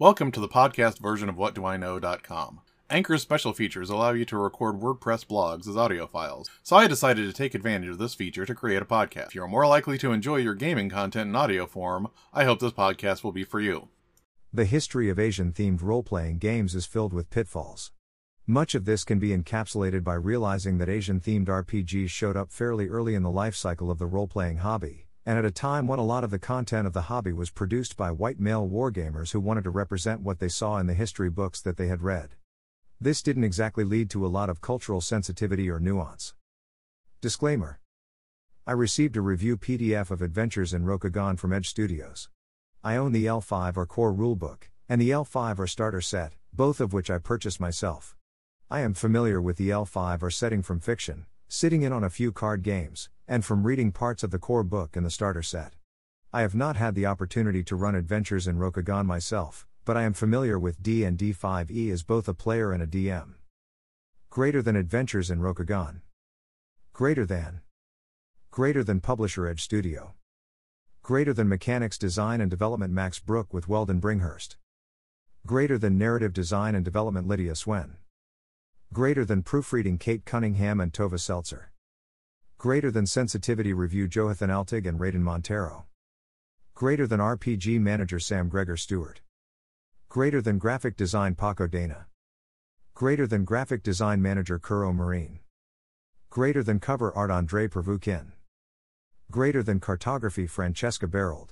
Welcome to the podcast version of WhatDoIKnow.com. Anchor's special features allow you to record WordPress blogs as audio files, so I decided to take advantage of this feature to create a podcast. If you're more likely to enjoy your gaming content in audio form, I hope this podcast will be for you. The history of Asian themed role playing games is filled with pitfalls. Much of this can be encapsulated by realizing that Asian themed RPGs showed up fairly early in the life cycle of the role playing hobby and at a time when a lot of the content of the hobby was produced by white male wargamers who wanted to represent what they saw in the history books that they had read. This didn't exactly lead to a lot of cultural sensitivity or nuance. Disclaimer I received a review PDF of Adventures in Rokugan from Edge Studios. I own the L5R core rulebook, and the L5R starter set, both of which I purchased myself. I am familiar with the L5R setting from fiction, sitting in on a few card games, and from reading parts of the core book and the starter set. I have not had the opportunity to run adventures in Rokugan myself, but I am familiar with D&D 5e as both a player and a DM. Greater than Adventures in Rokugan. Greater than. Greater than Publisher Edge Studio. Greater than Mechanics Design and Development Max Brook with Weldon Bringhurst. Greater than Narrative Design and Development Lydia Swen. Greater than proofreading Kate Cunningham and Tova Seltzer. Greater than sensitivity review Jonathan Altig and Raiden Montero. Greater than RPG manager Sam Gregor Stewart. Greater than graphic design Paco Dana. Greater than graphic design manager Kuro Marine. Greater than cover art Andre Pervukin. Greater than cartography Francesca Barold.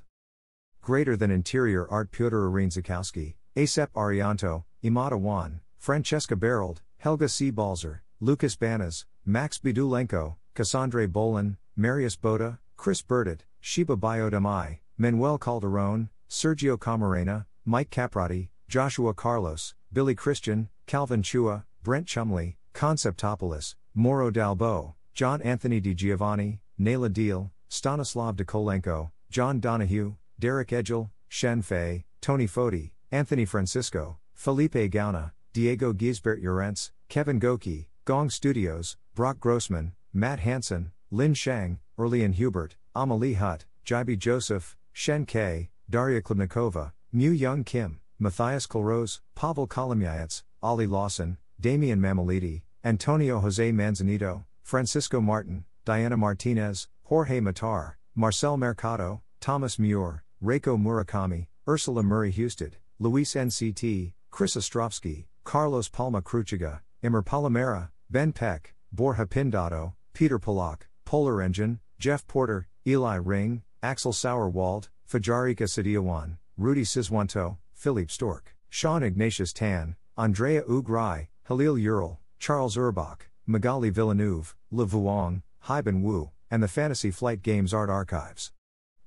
Greater than interior art Pyotr Zakowski, Asep Arianto, Imada Wan, Francesca Barold, Helga C. Balzer, Lucas Banas, Max Bidulenko, Cassandre Bolin, Marius Boda, Chris Burdett, Shiba Biodamai, Manuel Calderon, Sergio Camarena, Mike Caprati, Joshua Carlos, Billy Christian, Calvin Chua, Brent Chumley, Conceptopolis, Moro Dalbo, John Anthony Di Giovanni, Nayla Deal, Stanislav Kolenko, John Donahue, Derek Edgel, Shen Fei, Tony Foti, Anthony Francisco, Felipe Gauna, Diego Gisbert Urentz, Kevin Goki, Gong Studios, Brock Grossman, Matt Hansen, Lin Shang, Erlian Hubert, Amelie Hutt, Jaibi Joseph, Shen K, Daria Klibnikova, Mu Young Kim, Matthias Kolrose, Pavel Kolomyayets, Ali Lawson, Damian Mamalidi, Antonio Jose Manzanito, Francisco Martin, Diana Martinez, Jorge Matar, Marcel Mercado, Thomas Muir, Reiko Murakami, Ursula Murray Husted, Luis NCT, Chris Ostrovsky, Carlos Palma Cruciga, Immer Palomera, Ben Peck, Borja Pindato, Peter Polak, Polar Engine, Jeff Porter, Eli Ring, Axel Sauerwald, Fajarika Sadiawan, Rudy Siswanto, Philippe Stork, Sean Ignatius Tan, Andrea Ugrai, Halil Ural, Charles Urbach, Magali Villeneuve, Le Vuong, Haiban Wu, and the Fantasy Flight Games Art Archives.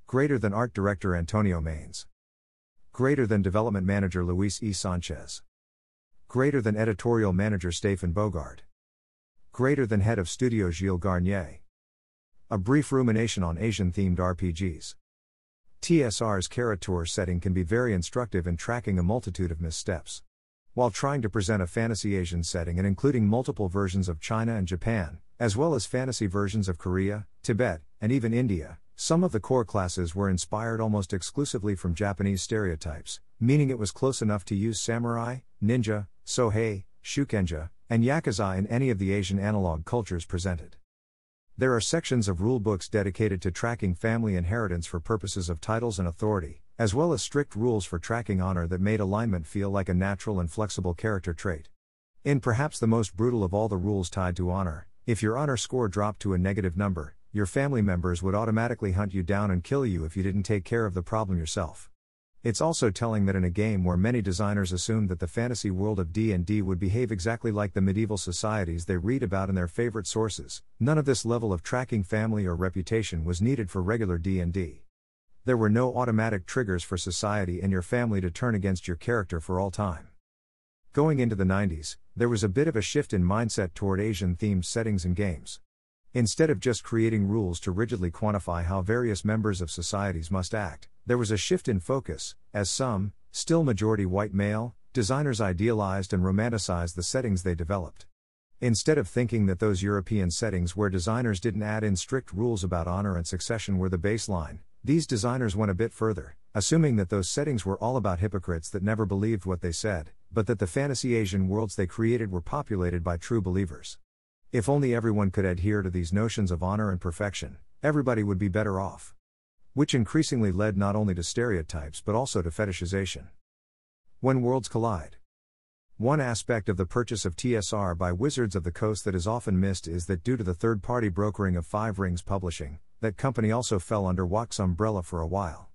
Greater than Art Director Antonio Maines. Greater than Development Manager Luis E. Sanchez. Greater than Editorial Manager Stephen Bogard. Greater than Head of Studio Gilles Garnier. A brief rumination on Asian themed RPGs. TSR's Tour setting can be very instructive in tracking a multitude of missteps. While trying to present a fantasy Asian setting and including multiple versions of China and Japan, as well as fantasy versions of Korea, Tibet, and even India, some of the core classes were inspired almost exclusively from Japanese stereotypes, meaning it was close enough to use samurai, ninja, sohei, shukenja, and yakuza in any of the Asian analog cultures presented. There are sections of rulebooks dedicated to tracking family inheritance for purposes of titles and authority, as well as strict rules for tracking honor that made alignment feel like a natural and flexible character trait. In perhaps the most brutal of all the rules tied to honor, if your honor score dropped to a negative number, your family members would automatically hunt you down and kill you if you didn't take care of the problem yourself. It's also telling that in a game where many designers assumed that the fantasy world of D&D would behave exactly like the medieval societies they read about in their favorite sources, none of this level of tracking family or reputation was needed for regular D&D. There were no automatic triggers for society and your family to turn against your character for all time. Going into the 90s, there was a bit of a shift in mindset toward Asian themed settings and games. Instead of just creating rules to rigidly quantify how various members of societies must act, there was a shift in focus, as some, still majority white male, designers idealized and romanticized the settings they developed. Instead of thinking that those European settings where designers didn't add in strict rules about honor and succession were the baseline, these designers went a bit further, assuming that those settings were all about hypocrites that never believed what they said, but that the fantasy Asian worlds they created were populated by true believers. If only everyone could adhere to these notions of honor and perfection, everybody would be better off. Which increasingly led not only to stereotypes but also to fetishization. When worlds collide. One aspect of the purchase of TSR by Wizards of the Coast that is often missed is that due to the third party brokering of Five Rings Publishing, that company also fell under WotC's umbrella for a while.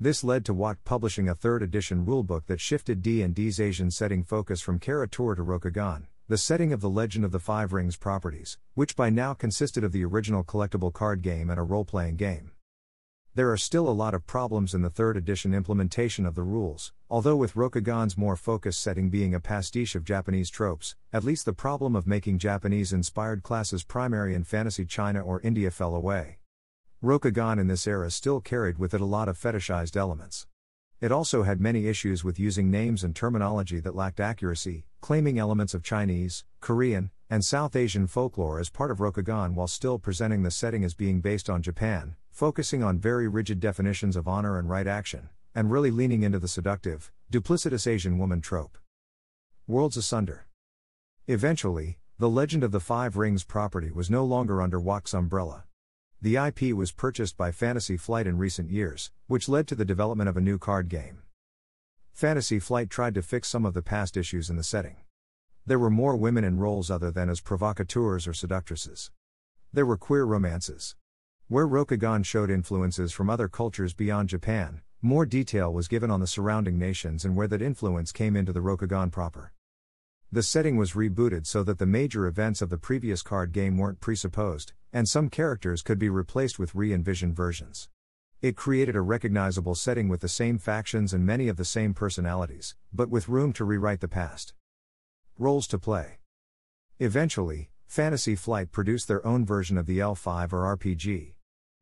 This led to WotC publishing a third edition rulebook that shifted D&D's Asian setting focus from Kara-Tur to Rokugan, the setting of the Legend of the Five Rings properties, which by now consisted of the original collectible card game and a role-playing game. There are still a lot of problems in the third edition implementation of the rules, although with Rokugan's more focused setting being a pastiche of Japanese tropes, at least the problem of making Japanese inspired classes primary in fantasy China or India fell away. Rokugan in this era still carried with it a lot of fetishized elements. It also had many issues with using names and terminology that lacked accuracy, claiming elements of Chinese, Korean, and South Asian folklore as part of Rokugan while still presenting the setting as being based on Japan, focusing on very rigid definitions of honor and right action, and really leaning into the seductive, duplicitous Asian woman trope. Worlds Asunder. Eventually, the Legend of the Five Rings property was no longer under WotC's umbrella. The IP was purchased by Fantasy Flight in recent years, which led to the development of a new card game. Fantasy Flight tried to fix some of the past issues in the setting. There were more women in roles other than as provocateurs or seductresses. There were queer romances. Where Rokugan showed influences from other cultures beyond Japan, more detail was given on the surrounding nations and where that influence came into the Rokugan proper. The setting was rebooted so that the major events of the previous card game weren't presupposed, and some characters could be replaced with re envisioned versions. It created a recognizable setting with the same factions and many of the same personalities, but with room to rewrite the past. Roles to play. Eventually, Fantasy Flight produced their own version of the L5R RPG.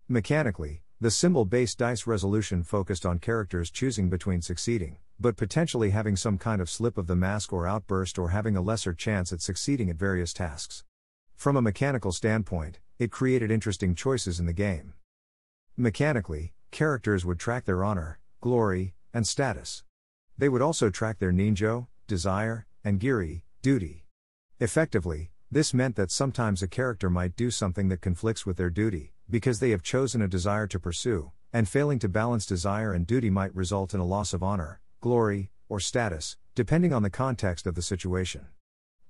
Mechanically, the symbol based dice resolution focused on characters choosing between succeeding, but potentially having some kind of slip of the mask or outburst or having a lesser chance at succeeding at various tasks. From a mechanical standpoint, it created interesting choices in the game. Mechanically, characters would track their honor, glory, and status. They would also track their ninjo, desire, and giri, duty. Effectively, this meant that sometimes a character might do something that conflicts with their duty, because they have chosen a desire to pursue, and failing to balance desire and duty might result in a loss of honor, glory, or status, depending on the context of the situation.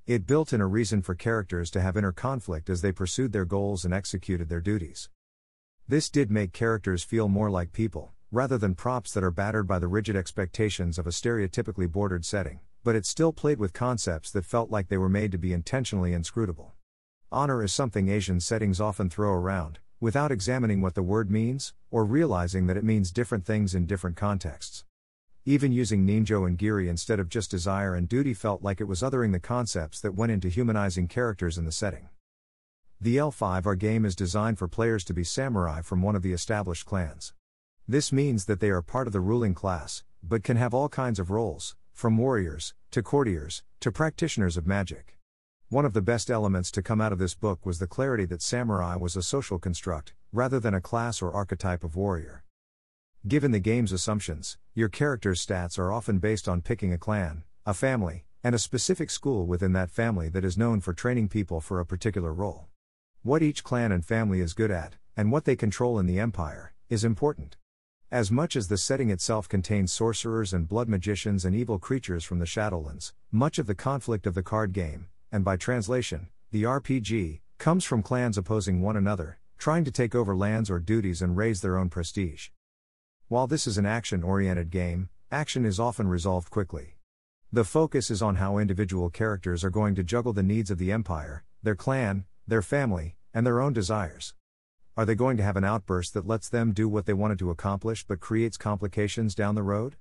It built in a reason for characters to have inner conflict as they pursued their goals and executed their duties. This did make characters feel more like people, rather than props that are battered by the rigid expectations of a stereotypically bordered setting, but it still played with concepts that felt like they were made to be intentionally inscrutable. Honor is something Asian settings often throw around, without examining what the word means, or realizing that it means different things in different contexts. Even using ninjo and giri instead of just desire and duty felt like it was othering the concepts that went into humanizing characters in the setting. The L5R game is designed for players to be samurai from one of the established clans. This means that they are part of the ruling class, but can have all kinds of roles, from warriors, to courtiers, to practitioners of magic. One of the best elements to come out of this book was the clarity that samurai was a social construct, rather than a class or archetype of warrior. Given the game's assumptions, your character's stats are often based on picking a clan, a family, and a specific school within that family that is known for training people for a particular role. What each clan and family is good at, and what they control in the empire, is important. As much as the setting itself contains sorcerers and blood magicians and evil creatures from the Shadowlands, much of the conflict of the card game, and by translation, the RPG, comes from clans opposing one another, trying to take over lands or duties and raise their own prestige. While this is an action oriented game, action is often resolved quickly. The focus is on how individual characters are going to juggle the needs of the Empire, their clan, their family, and their own desires. Are they going to have an outburst that lets them do what they wanted to accomplish but creates complications down the road?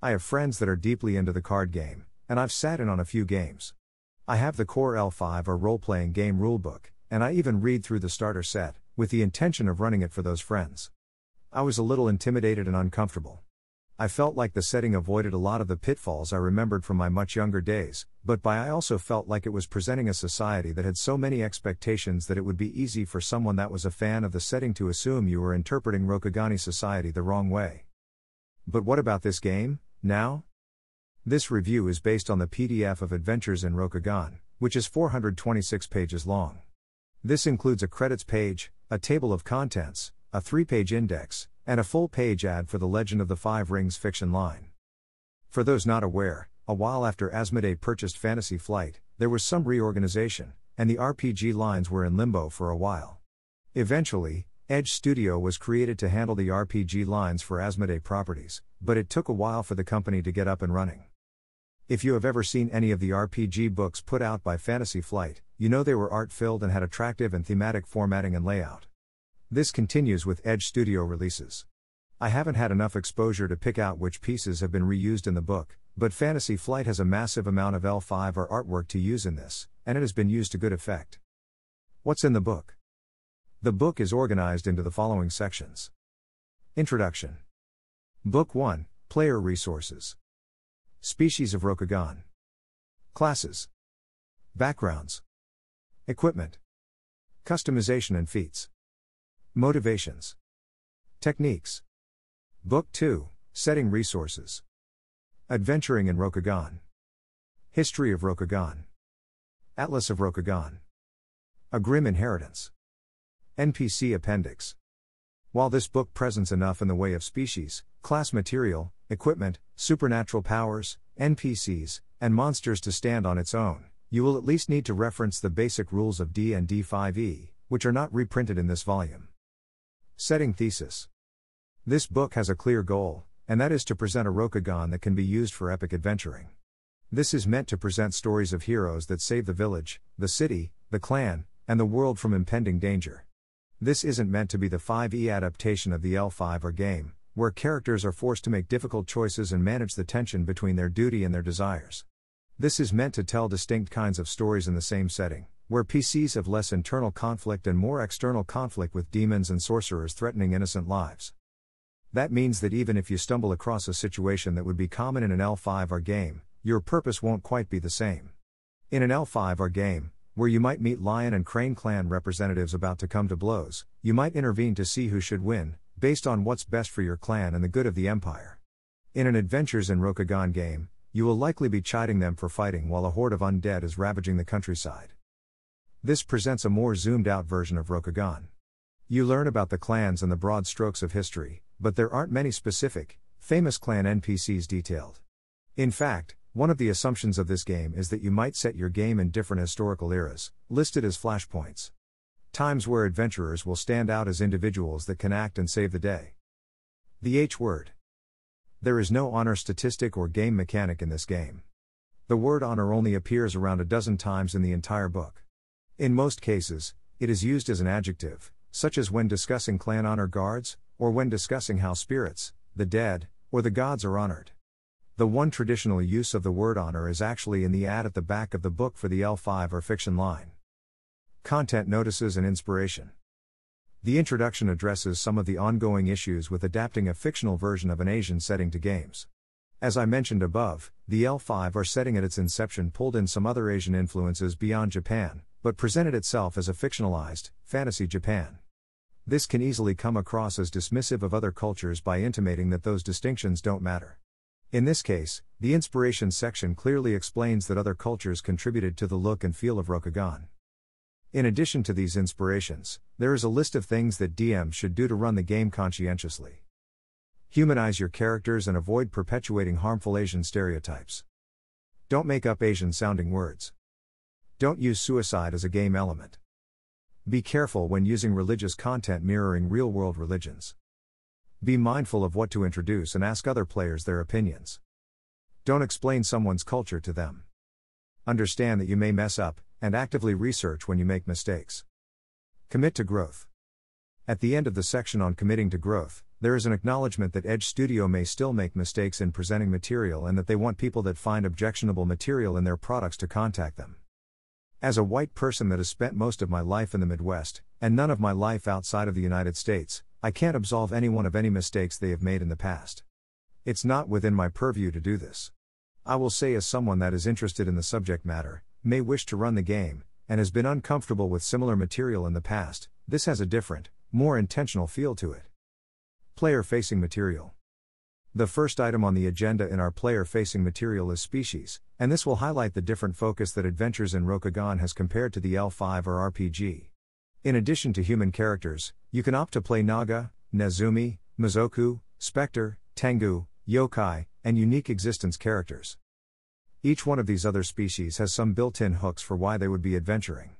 I have friends that are deeply into the card game, and I've sat in on a few games. I have the core L5R role playing game rulebook, and I even read through the starter set, with the intention of running it for those friends. I was a little intimidated and uncomfortable. I felt like the setting avoided a lot of the pitfalls I remembered from my much younger days, but by I also felt like it was presenting a society that had so many expectations that it would be easy for someone that was a fan of the setting to assume you were interpreting Rokugani society the wrong way. But what about this game, now? This review is based on the PDF of Adventures in Rokugan, which is 426 pages long. This includes a credits page, a table of contents, a three page index, and a full page ad for the Legend of the Five Rings fiction line. For those not aware, a while after Asmodee purchased Fantasy Flight, there was some reorganization, and the RPG lines were in limbo for a while. Eventually, Edge Studio was created to handle the RPG lines for Asmodee properties, but it took a while for the company to get up and running. If you have ever seen any of the RPG books put out by Fantasy Flight, you know they were art filled and had attractive and thematic formatting and layout. This continues with Edge Studio releases. I haven't had enough exposure to pick out which pieces have been reused in the book, but Fantasy Flight has a massive amount of L5R artwork to use in this, and it has been used to good effect. What's in the book? The book is organized into the following sections Introduction, Book 1 Player Resources. Species of Rokugan. Classes. Backgrounds. Equipment. Customization and feats. Motivations. Techniques. Book 2 Setting Resources. Adventuring in Rokugan. History of Rokugan. Atlas of Rokugan. A Grim Inheritance. NPC Appendix. While this book presents enough in the way of species, class material, equipment, supernatural powers, NPCs, and monsters to stand on its own, you will at least need to reference the basic rules of D and D5e, which are not reprinted in this volume. Setting Thesis This book has a clear goal, and that is to present a Rokugan that can be used for epic adventuring. This is meant to present stories of heroes that save the village, the city, the clan, and the world from impending danger. This isn't meant to be the 5e adaptation of the L5R game, where characters are forced to make difficult choices and manage the tension between their duty and their desires. This is meant to tell distinct kinds of stories in the same setting, where PCs have less internal conflict and more external conflict with demons and sorcerers threatening innocent lives. That means that even if you stumble across a situation that would be common in an L5R game, your purpose won't quite be the same. In an L5R game, where you might meet Lion and Crane clan representatives about to come to blows, you might intervene to see who should win, based on what's best for your clan and the good of the empire. In an Adventures in Rokugan game, you will likely be chiding them for fighting while a horde of undead is ravaging the countryside. This presents a more zoomed out version of Rokugan. You learn about the clans and the broad strokes of history, but there aren't many specific, famous clan NPCs detailed. In fact, one of the assumptions of this game is that you might set your game in different historical eras, listed as flashpoints times where adventurers will stand out as individuals that can act and save the day. The H word. There is no honor statistic or game mechanic in this game. The word honor only appears around a dozen times in the entire book. In most cases, it is used as an adjective, such as when discussing clan honor guards, or when discussing how spirits, the dead, or the gods are honored. The one traditional use of the word honor is actually in the ad at the back of the book for the L5R fiction line. Content notices and inspiration. The introduction addresses some of the ongoing issues with adapting a fictional version of an Asian setting to games. As I mentioned above, the L5R setting at its inception pulled in some other Asian influences beyond Japan, but presented itself as a fictionalized, fantasy Japan. This can easily come across as dismissive of other cultures by intimating that those distinctions don't matter. In this case, the inspiration section clearly explains that other cultures contributed to the look and feel of Rokugan. In addition to these inspirations, there is a list of things that DMs should do to run the game conscientiously. Humanize your characters and avoid perpetuating harmful Asian stereotypes. Don't make up Asian sounding words. Don't use suicide as a game element. Be careful when using religious content mirroring real world religions. Be mindful of what to introduce and ask other players their opinions. Don't explain someone's culture to them. Understand that you may mess up, and actively research when you make mistakes. Commit to growth. At the end of the section on committing to growth, there is an acknowledgement that Edge Studio may still make mistakes in presenting material and that they want people that find objectionable material in their products to contact them. As a white person that has spent most of my life in the Midwest, and none of my life outside of the United States, I can't absolve anyone of any mistakes they have made in the past. It's not within my purview to do this. I will say, as someone that is interested in the subject matter, may wish to run the game, and has been uncomfortable with similar material in the past, this has a different, more intentional feel to it. Player facing material. The first item on the agenda in our player facing material is species, and this will highlight the different focus that Adventures in Rokugan has compared to the L5R RPG. In addition to human characters, you can opt to play Naga, Nezumi, Mazoku, Spectre, Tengu, Yokai, and unique existence characters. Each one of these other species has some built in hooks for why they would be adventuring.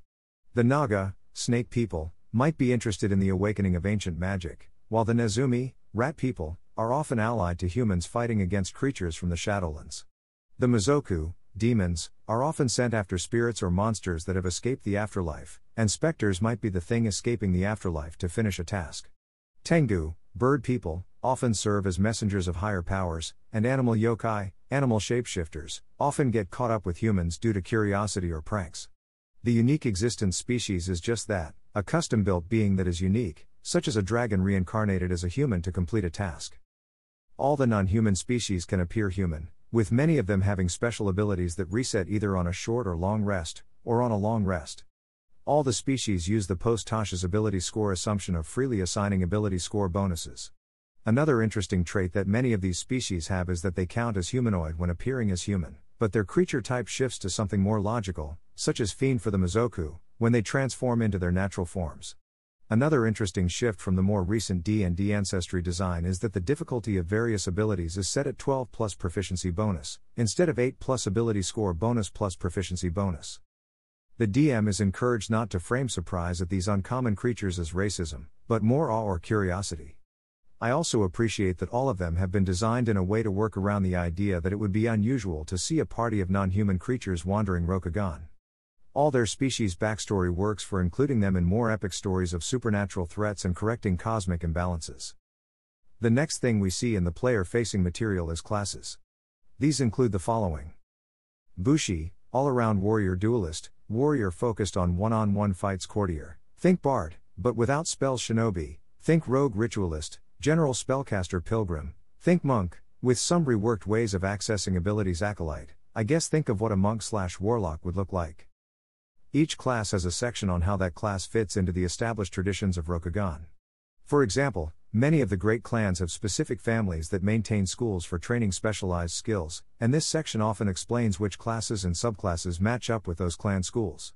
The Naga, snake people, might be interested in the awakening of ancient magic, while the Nezumi, rat people, are often allied to humans fighting against creatures from the Shadowlands. The Mazoku, demons, are often sent after spirits or monsters that have escaped the afterlife, and specters might be the thing escaping the afterlife to finish a task. Tengu, bird people, often serve as messengers of higher powers, and animal yokai, animal shapeshifters, often get caught up with humans due to curiosity or pranks. The unique existence species is just that a custom built being that is unique, such as a dragon reincarnated as a human to complete a task. All the non human species can appear human, with many of them having special abilities that reset either on a short or long rest, or on a long rest. All the species use the post Tasha's ability score assumption of freely assigning ability score bonuses. Another interesting trait that many of these species have is that they count as humanoid when appearing as human, but their creature type shifts to something more logical, such as Fiend for the Mazoku, when they transform into their natural forms. Another interesting shift from the more recent D&D ancestry design is that the difficulty of various abilities is set at 12 plus proficiency bonus, instead of 8 plus ability score bonus plus proficiency bonus. The DM is encouraged not to frame surprise at these uncommon creatures as racism, but more awe or curiosity. I also appreciate that all of them have been designed in a way to work around the idea that it would be unusual to see a party of non human creatures wandering Rokugan. All their species' backstory works for including them in more epic stories of supernatural threats and correcting cosmic imbalances. The next thing we see in the player facing material is classes. These include the following Bushi, all around warrior duelist, warrior focused on one on one fights courtier. Think bard, but without spells shinobi. Think rogue ritualist, general spellcaster pilgrim. Think monk, with some reworked ways of accessing abilities acolyte. I guess think of what a monk slash warlock would look like. Each class has a section on how that class fits into the established traditions of Rokugan. For example, many of the great clans have specific families that maintain schools for training specialized skills, and this section often explains which classes and subclasses match up with those clan schools.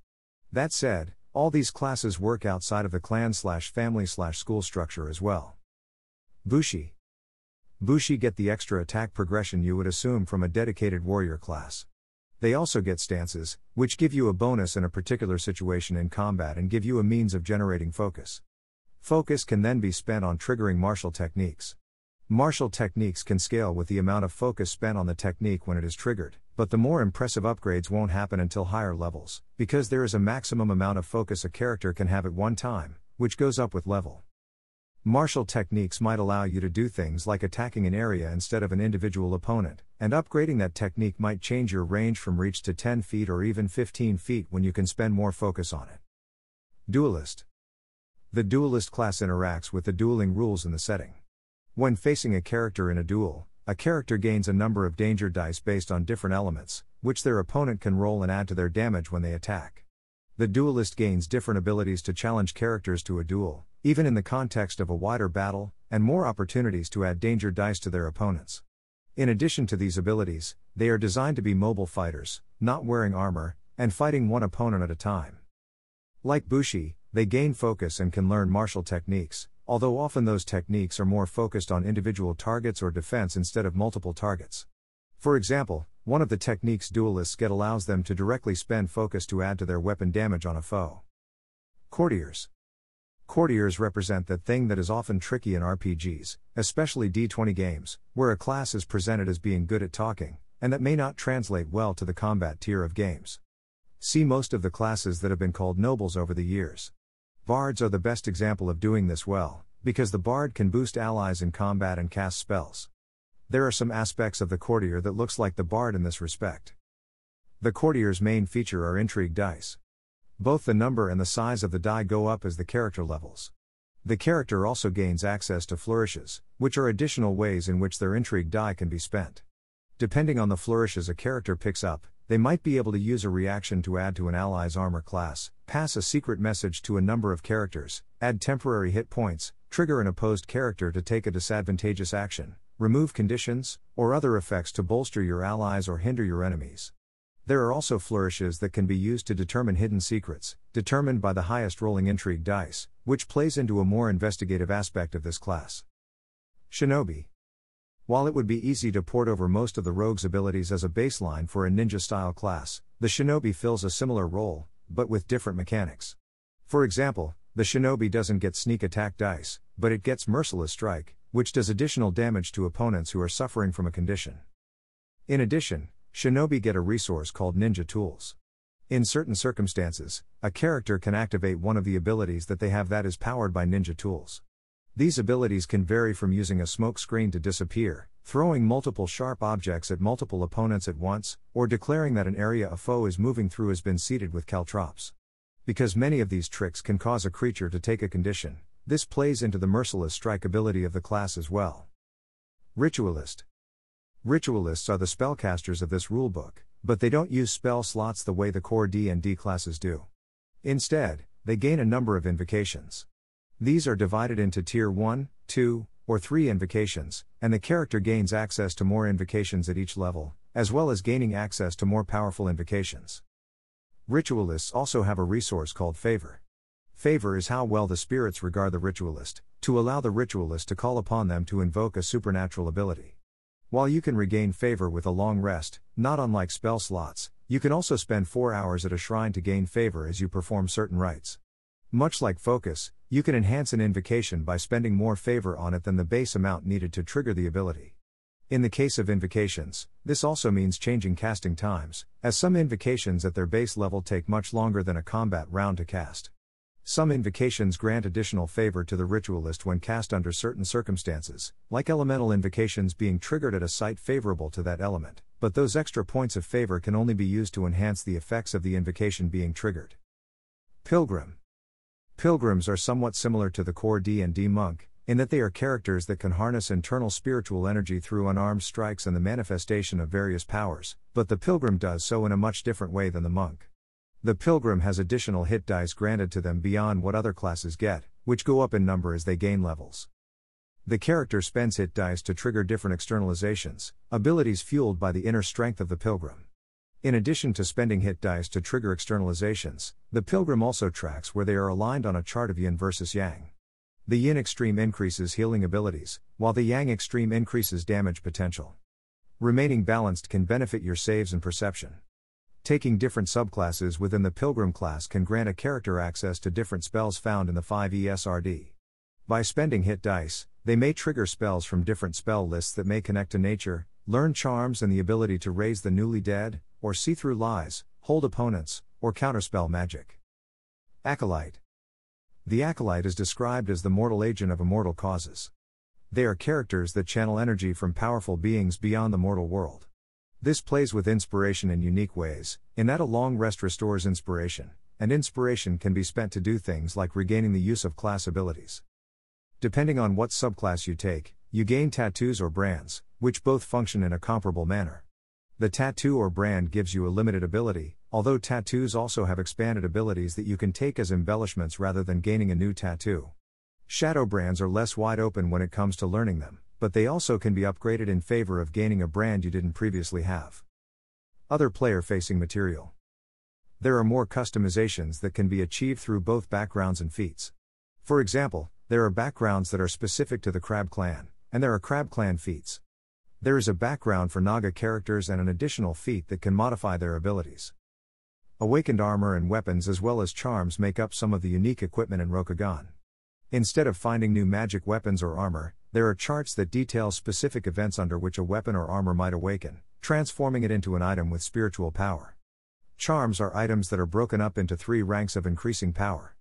That said, all these classes work outside of the clan slash family slash school structure as well. Bushi. Bushi get the extra attack progression you would assume from a dedicated warrior class. They also get stances, which give you a bonus in a particular situation in combat and give you a means of generating focus. Focus can then be spent on triggering martial techniques. Martial techniques can scale with the amount of focus spent on the technique when it is triggered, but the more impressive upgrades won't happen until higher levels, because there is a maximum amount of focus a character can have at one time, which goes up with level. Martial techniques might allow you to do things like attacking an area instead of an individual opponent, and upgrading that technique might change your range from reach to 10 feet or even 15 feet when you can spend more focus on it. Duelist The duelist class interacts with the dueling rules in the setting. When facing a character in a duel, a character gains a number of danger dice based on different elements, which their opponent can roll and add to their damage when they attack. The duelist gains different abilities to challenge characters to a duel, even in the context of a wider battle, and more opportunities to add danger dice to their opponents. In addition to these abilities, they are designed to be mobile fighters, not wearing armor, and fighting one opponent at a time. Like Bushi, they gain focus and can learn martial techniques, although often those techniques are more focused on individual targets or defense instead of multiple targets. For example, one of the techniques duelists get allows them to directly spend focus to add to their weapon damage on a foe. Courtiers Courtiers represent that thing that is often tricky in RPGs, especially D20 games, where a class is presented as being good at talking, and that may not translate well to the combat tier of games. See most of the classes that have been called nobles over the years. Bards are the best example of doing this well, because the bard can boost allies in combat and cast spells. There are some aspects of the courtier that looks like the bard in this respect. The courtier's main feature are intrigue dice. Both the number and the size of the die go up as the character levels. The character also gains access to flourishes, which are additional ways in which their intrigue die can be spent. Depending on the flourishes a character picks up, they might be able to use a reaction to add to an ally's armor class, pass a secret message to a number of characters, add temporary hit points, trigger an opposed character to take a disadvantageous action, remove conditions, or other effects to bolster your allies or hinder your enemies. There are also flourishes that can be used to determine hidden secrets, determined by the highest rolling intrigue dice, which plays into a more investigative aspect of this class. Shinobi. While it would be easy to port over most of the rogue's abilities as a baseline for a ninja style class, the shinobi fills a similar role, but with different mechanics. For example, the shinobi doesn't get sneak attack dice, but it gets merciless strike, which does additional damage to opponents who are suffering from a condition. In addition, shinobi get a resource called ninja tools. In certain circumstances, a character can activate one of the abilities that they have that is powered by ninja tools. These abilities can vary from using a smoke screen to disappear, throwing multiple sharp objects at multiple opponents at once, or declaring that an area a foe is moving through has been seeded with caltrops. Because many of these tricks can cause a creature to take a condition, this plays into the merciless strike ability of the class as well. Ritualist Ritualists are the spellcasters of this rulebook, but they don't use spell slots the way the core D&D classes do. Instead, they gain a number of invocations. These are divided into tier 1, 2, or 3 invocations, and the character gains access to more invocations at each level, as well as gaining access to more powerful invocations. Ritualists also have a resource called Favor. Favor is how well the spirits regard the ritualist, to allow the ritualist to call upon them to invoke a supernatural ability. While you can regain favor with a long rest, not unlike spell slots, you can also spend 4 hours at a shrine to gain favor as you perform certain rites. Much like focus, you can enhance an invocation by spending more favor on it than the base amount needed to trigger the ability. In the case of invocations, this also means changing casting times, as some invocations at their base level take much longer than a combat round to cast. Some invocations grant additional favor to the ritualist when cast under certain circumstances, like elemental invocations being triggered at a site favorable to that element, but those extra points of favor can only be used to enhance the effects of the invocation being triggered. Pilgrim Pilgrims are somewhat similar to the core D&D monk, in that they are characters that can harness internal spiritual energy through unarmed strikes and the manifestation of various powers, but the pilgrim does so in a much different way than the monk. The pilgrim has additional hit dice granted to them beyond what other classes get, which go up in number as they gain levels. The character spends hit dice to trigger different externalizations, abilities fueled by the inner strength of the pilgrim. In addition to spending hit dice to trigger externalizations, the pilgrim also tracks where they are aligned on a chart of yin versus yang. The yin extreme increases healing abilities, while the yang extreme increases damage potential. Remaining balanced can benefit your saves and perception. Taking different subclasses within the pilgrim class can grant a character access to different spells found in the 5ESRD. By spending hit dice, they may trigger spells from different spell lists that may connect to nature, learn charms and the ability to raise the newly dead, or see through lies, hold opponents, or counterspell magic. Acolyte The Acolyte is described as the mortal agent of immortal causes. They are characters that channel energy from powerful beings beyond the mortal world. This plays with inspiration in unique ways, in that a long rest restores inspiration, and inspiration can be spent to do things like regaining the use of class abilities. Depending on what subclass you take, you gain tattoos or brands, which both function in a comparable manner. The tattoo or brand gives you a limited ability, although tattoos also have expanded abilities that you can take as embellishments rather than gaining a new tattoo. Shadow brands are less wide open when it comes to learning them, but they also can be upgraded in favor of gaining a brand you didn't previously have. Other player facing material. There are more customizations that can be achieved through both backgrounds and feats. For example, there are backgrounds that are specific to the Crab Clan, and there are Crab Clan feats. There is a background for Naga characters and an additional feat that can modify their abilities. Awakened armor and weapons as well as charms make up some of the unique equipment in Rokugan. Instead of finding new magic weapons or armor, there are charts that detail specific events under which a weapon or armor might awaken, transforming it into an item with spiritual power. Charms are items that are broken up into three ranks of increasing power.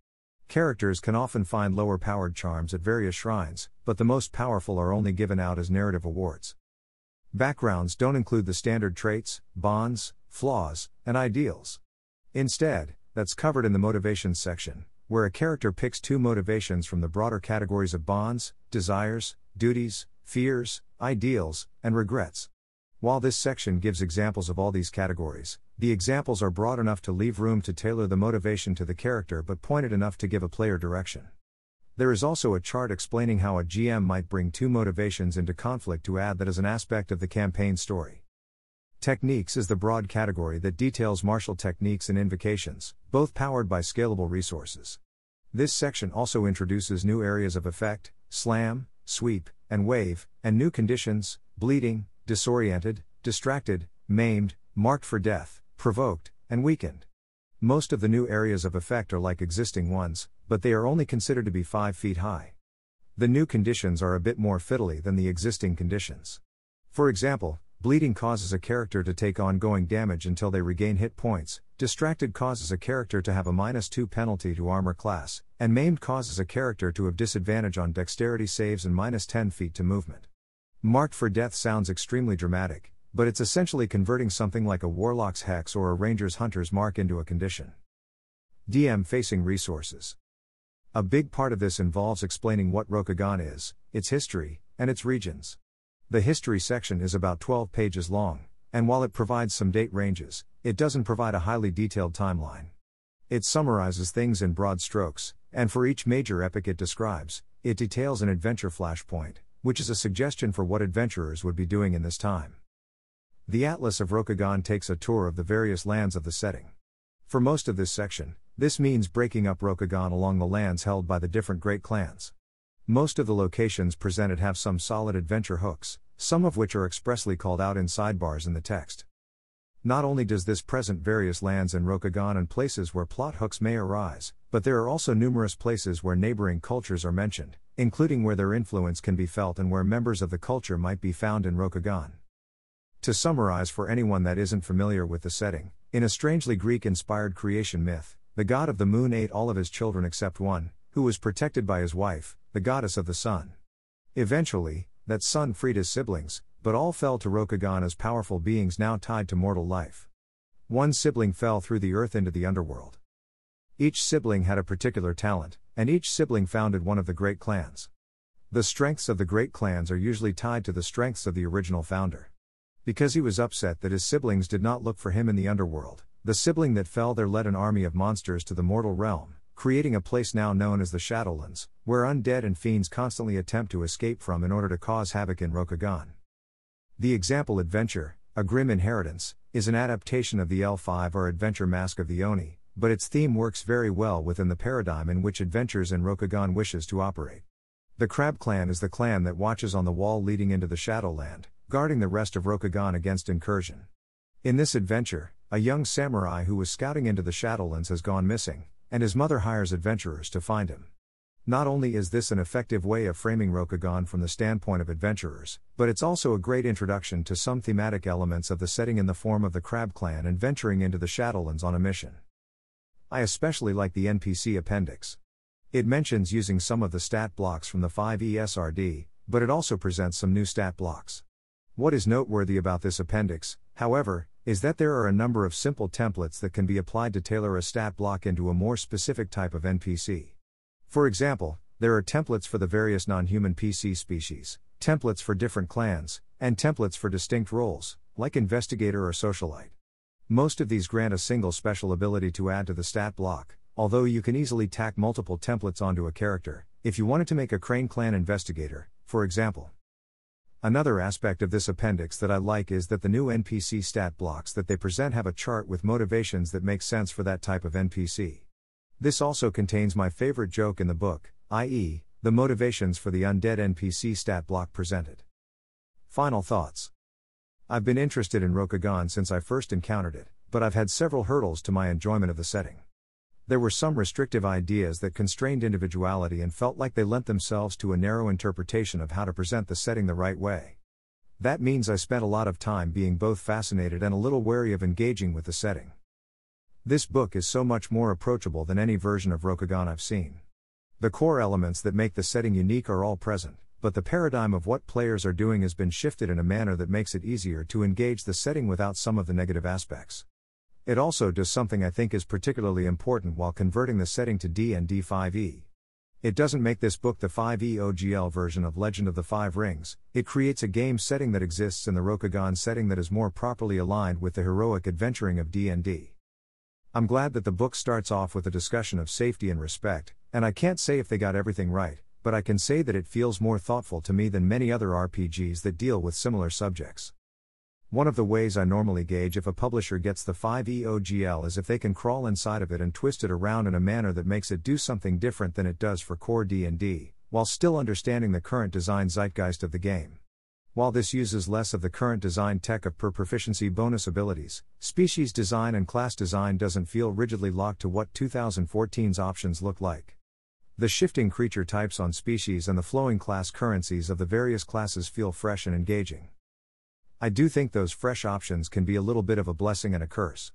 Characters can often find lower powered charms at various shrines, but the most powerful are only given out as narrative awards. Backgrounds don't include the standard traits, bonds, flaws, and ideals. Instead, that's covered in the motivations section, where a character picks two motivations from the broader categories of bonds, desires, duties, fears, ideals, and regrets. While this section gives examples of all these categories, the examples are broad enough to leave room to tailor the motivation to the character but pointed enough to give a player direction. There is also a chart explaining how a GM might bring two motivations into conflict to add that as an aspect of the campaign story. Techniques is the broad category that details martial techniques and invocations, both powered by scalable resources. This section also introduces new areas of effect, slam, sweep, and wave, and new conditions, bleeding, disoriented, distracted, maimed, marked for death, provoked, and weakened. Most of the new areas of effect are like existing ones, but they are only considered to be 5 feet high. The new conditions are a bit more fiddly than the existing conditions. For example, bleeding causes a character to take ongoing damage until they regain hit points, distracted causes a character to have a minus 2 penalty to armor class, and maimed causes a character to have disadvantage on dexterity saves and minus 10 feet to movement. Marked for death sounds extremely dramatic, but it's essentially converting something like a warlock's hex or a ranger's hunter's mark into a condition. DM facing resources. A big part of this involves explaining what Rokugan is, its history, and its regions. The history section is about 12 pages long, and while it provides some date ranges, it doesn't provide a highly detailed timeline. It summarizes things in broad strokes, and for each major epic it describes, it details an adventure flashpoint, which is a suggestion for what adventurers would be doing in this time. The Atlas of Rokugan takes a tour of the various lands of the setting. For most of this section, this means breaking up Rokugan along the lands held by the different great clans. Most of the locations presented have some solid adventure hooks, some of which are expressly called out in sidebars in the text. Not only does this present various lands in Rokugan and places where plot hooks may arise, but there are also numerous places where neighboring cultures are mentioned, including where their influence can be felt and where members of the culture might be found in Rokugan. To summarize for anyone that isn't familiar with the setting, in a strangely Greek inspired creation myth, the god of the moon ate all of his children except one, who was protected by his wife, the goddess of the sun. Eventually, that son freed his siblings, but all fell to Rokugan as powerful beings now tied to mortal life. One sibling fell through the earth into the underworld. Each sibling had a particular talent, and each sibling founded one of the great clans. The strengths of the great clans are usually tied to the strengths of the original founder. Because he was upset that his siblings did not look for him in the underworld, the sibling that fell there led an army of monsters to the mortal realm, creating a place now known as the Shadowlands, where undead and fiends constantly attempt to escape from in order to cause havoc in Rokugan. The example adventure, A Grim Inheritance, is an adaptation of the L5R Adventure Mask of the Oni, but its theme works very well within the paradigm in which Adventures in Rokugan wishes to operate. The Crab Clan is the clan that watches on the wall leading into the Shadowland, guarding the rest of Rokugan against incursion. In this adventure, a young samurai who was scouting into the Shadowlands has gone missing, and his mother hires adventurers to find him. Not only is this an effective way of framing Rokugan from the standpoint of adventurers, but it's also a great introduction to some thematic elements of the setting in the form of the Crab Clan and venturing into the Shadowlands on a mission. I especially like the NPC appendix. It mentions using some of the stat blocks from the 5ESRD, but it also presents some new stat blocks. What is noteworthy about this appendix, however, is that there are a number of simple templates that can be applied to tailor a stat block into a more specific type of NPC. For example, there are templates for the various non human PC species, templates for different clans, and templates for distinct roles, like investigator or socialite. Most of these grant a single special ability to add to the stat block, although you can easily tack multiple templates onto a character, if you wanted to make a Crane Clan investigator, for example. Another aspect of this appendix that I like is that the new NPC stat blocks that they present have a chart with motivations that make sense for that type of NPC. This also contains my favorite joke in the book, i.e., the motivations for the undead NPC stat block presented. Final thoughts. I've been interested in Rokugan since I first encountered it, but I've had several hurdles to my enjoyment of the setting. There were some restrictive ideas that constrained individuality and felt like they lent themselves to a narrow interpretation of how to present the setting the right way. That means I spent a lot of time being both fascinated and a little wary of engaging with the setting. This book is so much more approachable than any version of Rokugan I've seen. The core elements that make the setting unique are all present, but the paradigm of what players are doing has been shifted in a manner that makes it easier to engage the setting without some of the negative aspects. It also does something I think is particularly important while converting the setting to D&D 5e. It doesn't make this book the 5e OGL version of Legend of the Five Rings, it creates a game setting that exists in the Rokugan setting that is more properly aligned with the heroic adventuring of D&D. I'm glad that the book starts off with a discussion of safety and respect, and I can't say if they got everything right, but I can say that it feels more thoughtful to me than many other RPGs that deal with similar subjects. One of the ways I normally gauge if a publisher gets the 5e OGL is if they can crawl inside of it and twist it around in a manner that makes it do something different than it does for core D&D, while still understanding the current design zeitgeist of the game. While this uses less of the current design tech of per proficiency bonus abilities, species design and class design doesn't feel rigidly locked to what 2014's options look like. The shifting creature types on species and the flowing class currencies of the various classes feel fresh and engaging. I do think those fresh options can be a little bit of a blessing and a curse.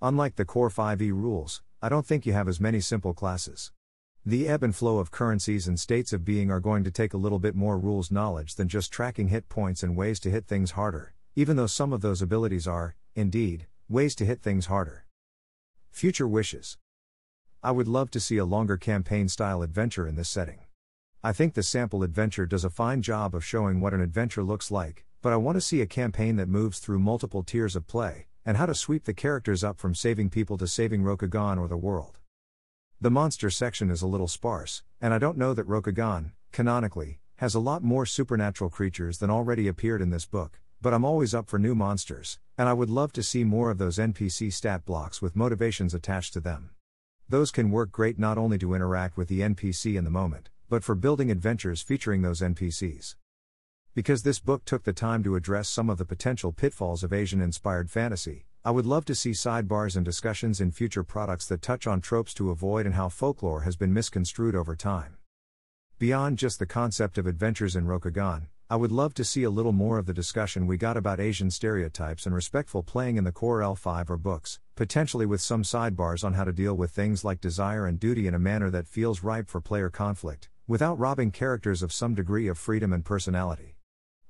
Unlike the core 5e rules, I don't think you have as many simple classes. The ebb and flow of currencies and states of being are going to take a little bit more rules knowledge than just tracking hit points and ways to hit things harder, even though some of those abilities are, indeed, ways to hit things harder. Future wishes. I would love to see a longer campaign style adventure in this setting. I think the sample adventure does a fine job of showing what an adventure looks like, but I want to see a campaign that moves through multiple tiers of play, and how to sweep the characters up from saving people to saving Rokugan or the world. The monster section is a little sparse, and I don't know that Rokugan, canonically, has a lot more supernatural creatures than already appeared in this book, but I'm always up for new monsters, and I would love to see more of those NPC stat blocks with motivations attached to them. Those can work great not only to interact with the NPC in the moment, but for building adventures featuring those NPCs. Because this book took the time to address some of the potential pitfalls of Asian inspired fantasy, I would love to see sidebars and discussions in future products that touch on tropes to avoid and how folklore has been misconstrued over time. Beyond just the concept of adventures in Rokugan, I would love to see a little more of the discussion we got about Asian stereotypes and respectful playing in the core L5R books, potentially with some sidebars on how to deal with things like desire and duty in a manner that feels ripe for player conflict, without robbing characters of some degree of freedom and personality.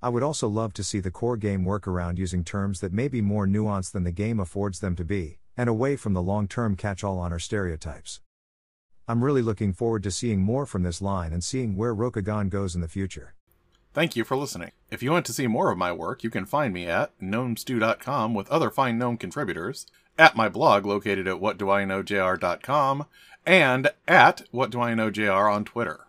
I would also love to see the core game work around using terms that may be more nuanced than the game affords them to be, and away from the long term catch all honor stereotypes. I'm really looking forward to seeing more from this line and seeing where Rokugan goes in the future. Thank you for listening. If you want to see more of my work, you can find me at gnomestew.com with other fine gnome contributors, at my blog located at whatdoiknowjr.com, and at whatdoiknowjr on Twitter.